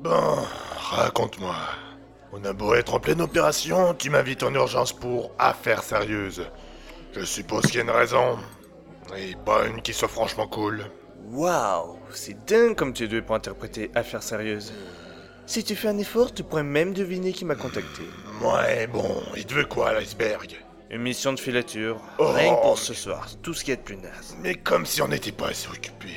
Bon, raconte-moi. On a beau être en pleine opération, tu m'invites en urgence pour affaires sérieuses. Je suppose qu'il y a une raison. Et pas une qui soit franchement cool. Waouh, c'est dingue comme tu es doué pour interpréter affaires sérieuses. Si tu fais un effort, tu pourrais même deviner qui m'a contacté. Ouais, bon, il te veut quoi, l'iceberg? Une mission de filature, Oh, rien que pour ce soir, tout ce qui est de plus naze. Mais comme si on n'était pas assez occupé.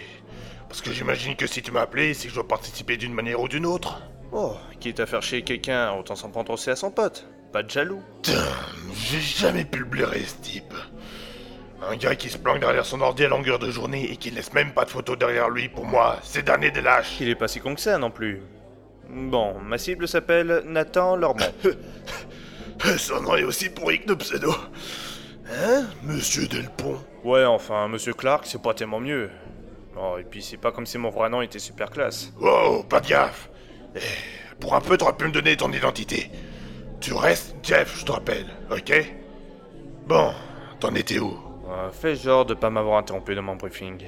Parce que j'imagine que si tu m'as appelé, c'est que je dois participer d'une manière ou d'une autre. Oh, quitte à faire chier quelqu'un, autant s'en prendre aussi à son pote. Pas de jaloux. J'ai jamais pu le blairer, ce type. Un gars qui se planque derrière son ordi à longueur de journée et qui laisse même pas de photos derrière lui, pour moi, c'est dernier des lâches. Il est pas si con que ça non plus. Bon, ma cible s'appelle Nathan Lormont. Son nom est aussi pourri que nos pseudos. Hein, Monsieur Delpont? Ouais, enfin, Monsieur Clark, c'est pas tellement mieux. Oh, et puis c'est pas comme si mon vrai nom était super classe. Wow, pas de gaffe. Eh, pour un peu, t'aurais pu me donner ton identité. Tu restes Jeff, je te rappelle, ok? Bon, t'en étais où? Euh, fais genre de pas m'avoir interrompu dans mon briefing.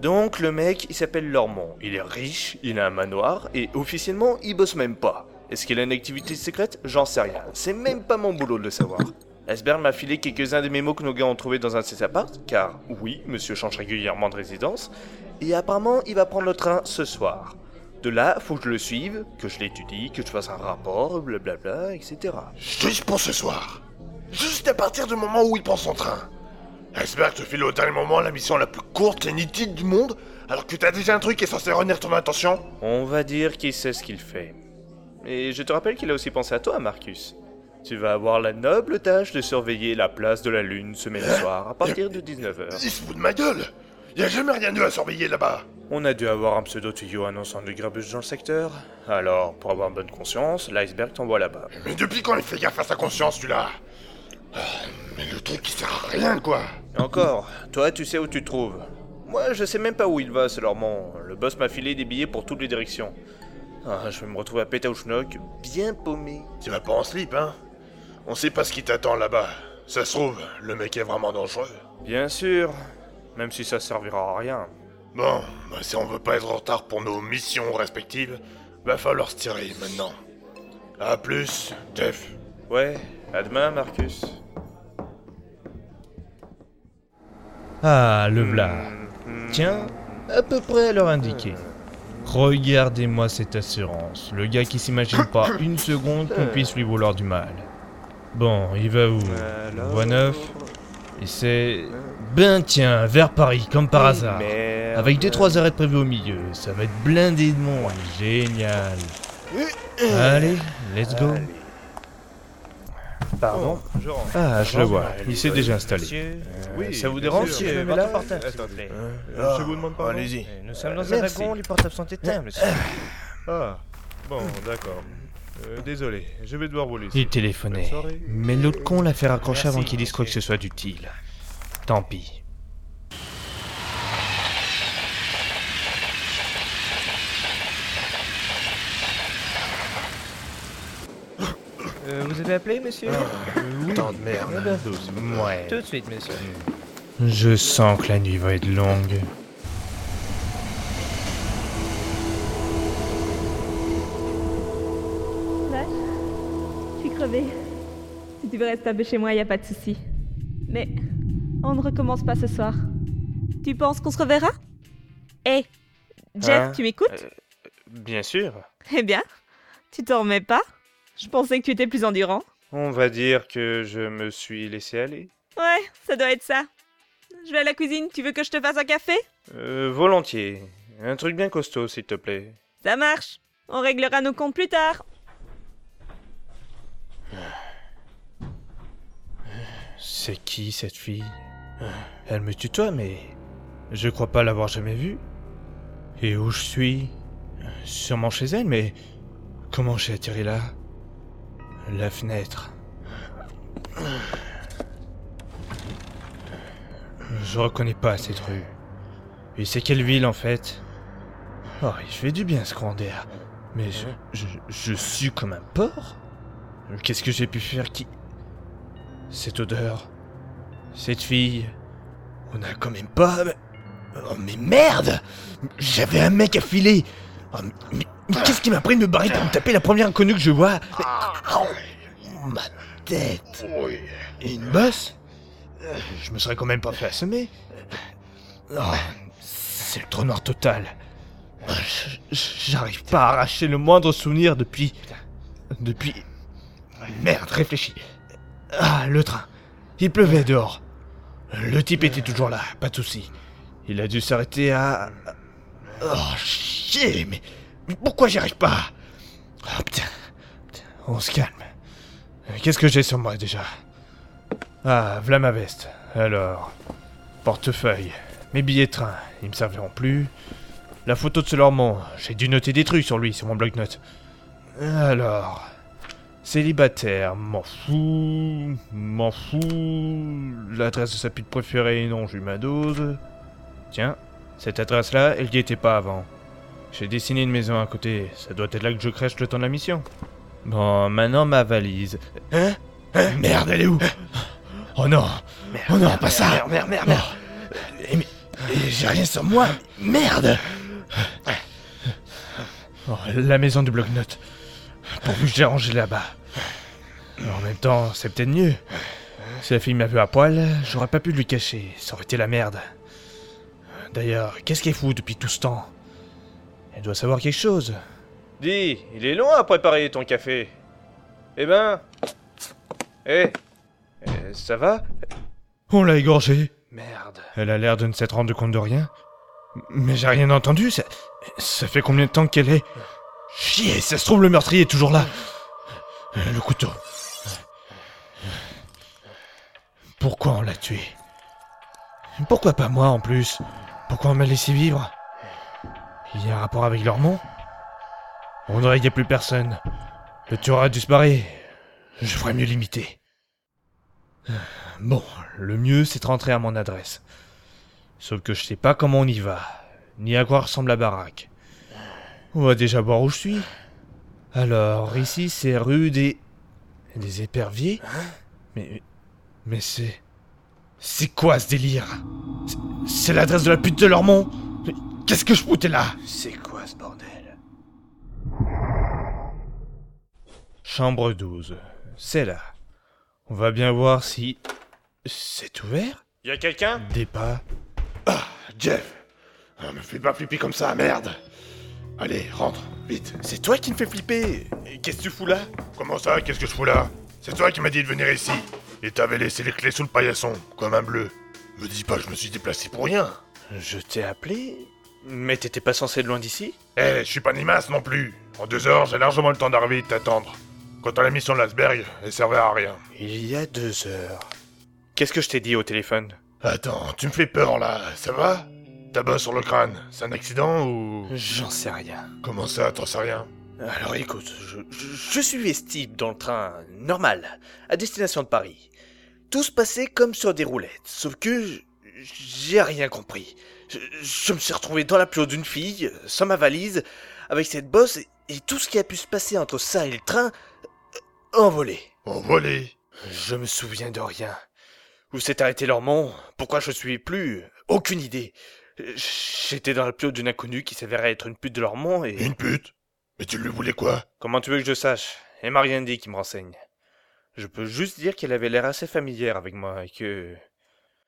Donc, le mec, il s'appelle Lormont. Il est riche, il a un manoir, et officiellement, il bosse même pas. Est-ce qu'il a une activité secrète? J'en sais rien. C'est même pas mon boulot de le savoir. Asbert m'a filé quelques-uns des mémos que nos gars ont trouvés dans un de ses apparts, car oui, monsieur change régulièrement de résidence, et apparemment, il va prendre le train ce soir. De là, faut que je le suive, que je l'étudie, que je fasse un rapport, blablabla, etc. Juste pour ce soir. Juste à partir du moment où il prend son train. Iceberg te file au dernier moment la mission la plus courte et nitide du monde, alors que t'as déjà un truc qui est censé retenir ton attention On va dire qu'il sait ce qu'il fait. Et je te rappelle qu'il a aussi pensé à toi, Marcus. Tu vas avoir la noble tâche de surveiller la place de la Lune ce même soir à partir de 19h. Il se fout de ma gueule Y a jamais rien eu à surveiller là-bas On a dû avoir un pseudo-tuyau annonçant du grabuge dans le secteur. Alors, pour avoir bonne conscience, l'iceberg t'envoie là-bas. Mais depuis quand il fait gaffe à sa conscience, celui-là Ah, Mais le truc qui sert à rien, quoi Encore, toi tu sais où tu te trouves. Moi je sais même pas où il va, c'est leur mon. Le boss m'a filé des billets pour toutes les directions. Ah, je vais me retrouver à Pétaouchnok, bien paumé. Tu vas pas en slip, hein? On sait pas ce qui t'attend là-bas. Ça se trouve, le mec est vraiment dangereux. Bien sûr, même si ça servira à rien. Bon, bah, si on veut pas être en retard pour nos missions respectives, va falloir se tirer maintenant. A plus, Jeff. Ouais, à demain, Marcus. Ah, le v'là. Tiens, à peu près à l'heure indiquée. Regardez-moi cette assurance. Le gars qui s'imagine pas une seconde qu'on puisse lui vouloir du mal. Bon, il va où Voie neuf. Et c'est... Ben tiens, vers Paris, comme par hasard. Merde. Avec deux trois arrêts prévus au milieu. Ça va être blindé de monde. Génial. Allez, let's go. Allez. Pardon Oh, Ah, je le vois. Il s'est déjà installé. Oui, ça vous dérange si je mets là portable, s'il vous plaît Ah, je vous demande pas. Allez-y. Nous sommes dans un Merci. wagon, les portables sont éteints, monsieur. Ah, bon, d'accord. Euh, désolé, je vais devoir vous laisser. Il téléphonait. Mais l'autre con l'a fait raccrocher Merci, avant qu'il dise quoi que ce soit d'utile. Tant pis. Euh, vous avez appelé, monsieur Tant de merde. Un verre d'eau, s'il vous plaît. Ouais. Tout de suite, monsieur. Je sens que la nuit va être longue. Si tu veux rester un peu chez moi, y a pas de souci. Mais on ne recommence pas ce soir. Tu penses qu'on se reverra? Eh, Jeff, Hein? tu m'écoutes? Euh, Bien sûr. Eh bien, tu t'en remets pas? Je pensais que tu étais plus endurant. On va dire que je me suis laissé aller. Ouais, ça doit être ça. Je vais à la cuisine, tu veux que je te fasse un café? Euh, volontiers. Un truc bien costaud, s'il te plaît. Ça marche. On réglera nos comptes plus tard. C'est qui cette fille? Elle me tutoie, mais je crois pas l'avoir jamais vue. Et où je suis? Sûrement chez elle, mais comment j'ai atterri là La fenêtre? Je reconnais pas cette rue. Et c'est quelle ville en fait? Oh, il fait du bien ce courant d'air. Mais je, je, je sue comme un porc Qu'est-ce que j'ai pu faire qui... Cette odeur. Cette fille. On a quand même pas. Oh mais merde J'avais un mec à filer Oh, mais qu'est-ce qui m'a pris de me barrer pour me taper la première inconnue que je vois? Au, Ma tête. Et une bosse? Je me serais quand même pas fait assommer. Oh, c'est le trou noir total. J'arrive pas à arracher le moindre souvenir depuis... Depuis... Merde, réfléchis. Ah, le train. Il pleuvait dehors. Le type était toujours là, pas de souci. Il a dû s'arrêter à... Oh, chier, mais... mais pourquoi j'y arrive pas? Oh, putain. On se calme. Qu'est-ce que j'ai sur moi déjà? Ah, voilà ma veste. Alors... Portefeuille. Mes billets de train. Ils me serviront plus. La photo de ce Lormont. J'ai dû noter des trucs sur lui, sur mon bloc-notes. Alors... Célibataire, m'en fous, m'en fous. L'adresse de sa pute préférée, non, j'ai eu ma dose. Tiens, cette adresse-là, elle y était pas avant. J'ai dessiné une maison à côté, ça doit être là que je crèche le temps de la mission. Bon, maintenant ma valise. Hein Hein Merde, elle est où Oh non Oh non, pas ça Merde, merde, merde, merde. Eh, J'ai rien sur moi Merde Oh, La maison du bloc-notes. Pourvu que j'ai rangé là-bas. En même temps, c'est peut-être mieux. Si la fille m'a vu à poil, j'aurais pas pu lui cacher. Ça aurait été la merde. D'ailleurs, qu'est-ce qu'elle fout depuis tout ce temps? Elle doit savoir quelque chose. Dis, il est long à préparer ton café. Eh ben. Eh. eh, ça va? On l'a égorgée. Merde. Elle a l'air de ne s'être rendue compte de rien. Mais j'ai rien entendu. Ça, ça fait combien de temps qu'elle est? Chier, ça se trouve le meurtrier est toujours là. Le couteau. Pourquoi on l'a tué? Pourquoi pas moi en plus? Pourquoi on m'a laissé vivre? Il y a un rapport avec Lormont? On dirait qu'il plus personne. Le tueur a disparu. Je ferais mieux limiter. Bon, le mieux c'est de rentrer à mon adresse. Sauf que je sais pas comment on y va, ni à quoi ressemble la baraque. On va déjà voir où je suis. Alors, ici c'est rue des. des éperviers Mais. Mais c'est. C'est quoi ce délire? C'est- l'adresse de la pute de Lormont? Mais Qu'est-ce que je foutais là? C'est quoi ce bordel? Chambre 12. C'est là. On va bien voir si. C'est ouvert Y a quelqu'un? Des pas. Jeff ah, Me fais pas flipper comme ça, merde Allez, rentre, vite. C'est toi qui me fais flipper. Qu'est-ce que tu fous là? Comment ça, qu'est-ce que je fous là? C'est toi qui m'as dit de venir ici. Et t'avais laissé les clés sous le paillasson, comme un bleu. Me dis pas que je me suis déplacé pour rien. Je t'ai appelé Mais t'étais pas censé être loin d'ici? Eh, je suis pas Nimas non plus. En deux heures, j'ai largement le temps d'arriver et de t'attendre. Quant à la mission de l'Asberg, elle servait à rien. Il y a deux heures. Qu'est-ce que je t'ai dit au téléphone? Attends, tu me fais peur là, ça va? Tabac sur le crâne, c'est un accident ou... J'en sais rien. Comment ça, t'en sais rien? Alors écoute, je, je, je suivais Steve dans le train normal, à destination de Paris. Tout se passait comme sur des roulettes, sauf que j'ai rien compris. Je, je me suis retrouvé dans la peau d'une fille, sans ma valise, avec cette bosse, et, et tout ce qui a pu se passer entre ça et le train, euh, envolé. Envolé? Je me souviens de rien. Où s'est arrêté Lormont? Pourquoi je suis plus? Aucune idée. J'étais dans le piot d'une inconnue qui s'avérait être une pute de Lormont et... Une pute? Mais tu lui voulais quoi? Comment tu veux que je sache? Elle m'a rien dit qui me renseigne. Je peux juste dire qu'elle avait l'air assez familière avec moi et que...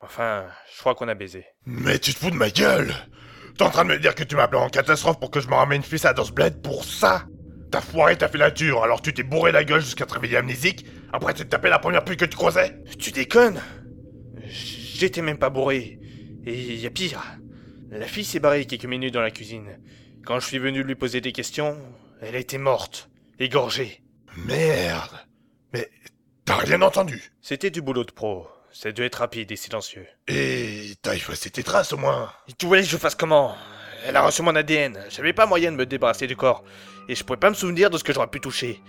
Enfin, je crois qu'on a baisé. Mais tu te fous de ma gueule T'es en train de me dire que tu m'as appelé en catastrophe pour que je me ramène une fille à dans ce bled pour ça? T'as foiré ta filature, alors tu t'es bourré la gueule jusqu'à te réveiller amnésique, après tu te tapé la première pute que tu croisais? Tu déconnes J'étais même pas bourré. Et y a pire. La fille s'est barrée quelques minutes dans la cuisine. Quand je suis venu lui poser des questions, elle était morte, égorgée. Merde Mais t'as rien entendu C'était du boulot de pro. Ça dû être rapide et silencieux. Et t'as effacé tes traces au moins Et tu voulais que je fasse comment? Elle a reçu mon ADN. J'avais pas moyen de me débarrasser du corps. Et je pouvais pas me souvenir de ce que j'aurais pu toucher.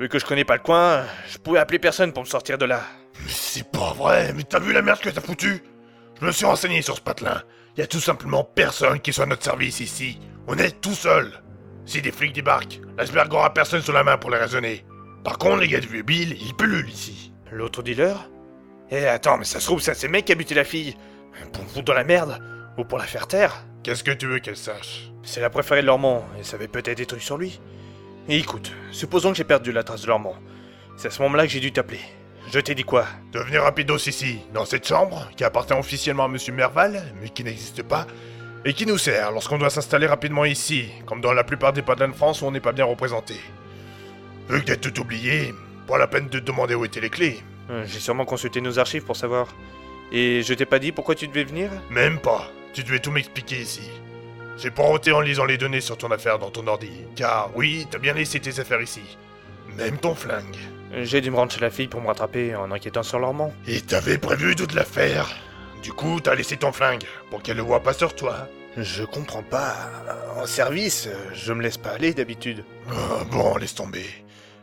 Vu que je connais pas le coin, je pouvais appeler personne pour me sortir de là. Mais c'est pas vrai, mais t'as vu la merde que t'as foutu Je me suis renseigné sur ce patelin. Y a tout simplement personne qui soit à notre service ici. On est tout seul. Si des flics débarquent, l'Asberg aura personne sous la main pour les raisonner. Par contre, les gars de vieux Bill, ils pullulent ici. L'autre dealer? Eh attends, mais ça se trouve, c'est un ces mecs qui a buté la fille. Pour foutre dans la merde Ou pour la faire taire Qu'est-ce que tu veux qu'elle sache? C'est la préférée de Lormont, et savait peut-être des trucs sur lui. Et écoute, supposons que j'ai perdu la trace de Lormont. C'est à ce moment-là que j'ai dû t'appeler. Je t'ai dit quoi De venir rapidos ici, dans cette chambre, qui appartient officiellement à Monsieur Merval, mais qui n'existe pas, et qui nous sert lorsqu'on doit s'installer rapidement ici, comme dans la plupart des patelins de France où on n'est pas bien représenté. Vu que t'as tout oublié, pas la peine de te demander où étaient les clés. Euh, J'ai sûrement consulté nos archives pour savoir. Et je t'ai pas dit pourquoi tu devais venir? Même pas. Tu devais tout m'expliquer ici. J'ai pointé en lisant les données sur ton affaire dans ton ordi. Car oui, t'as bien laissé tes affaires ici. Même ton flingue. J'ai dû me rendre chez la fille pour me rattraper en enquêtant sur Lormont. Et t'avais prévu toute l'affaire. Du coup, t'as laissé ton flingue pour qu'elle le voit pas sur toi. Je comprends pas. En service, je me laisse pas aller d'habitude. Ah, bon, laisse tomber.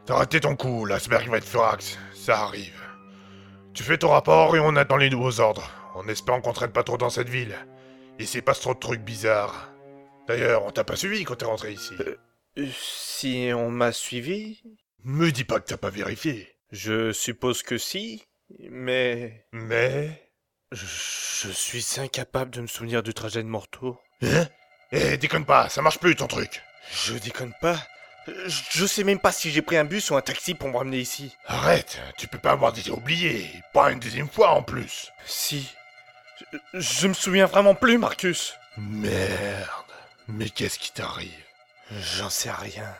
T'as raté ton coup, l'asperge va être furax. Ça arrive. Tu fais ton rapport et on attend les nouveaux ordres. En espérant qu'on traîne pas trop dans cette ville. Et c'est pas trop de trucs bizarres. D'ailleurs, on t'a pas suivi quand t'es rentré ici. Euh, Si on m'a suivi Me dis pas que t'as pas vérifié. Je suppose que si, mais... Mais... Je suis incapable de me souvenir du trajet de retour. Hein? Eh, déconne pas, ça marche plus ton truc. Je déconne pas. Je sais même pas si j'ai pris un bus ou un taxi pour me ramener ici. Arrête, tu peux pas avoir déjà oublié. Pas une deuxième fois en plus. Si. Je, je me souviens vraiment plus, Marcus. Merde. Mais qu'est-ce qui t'arrive? J'en sais rien.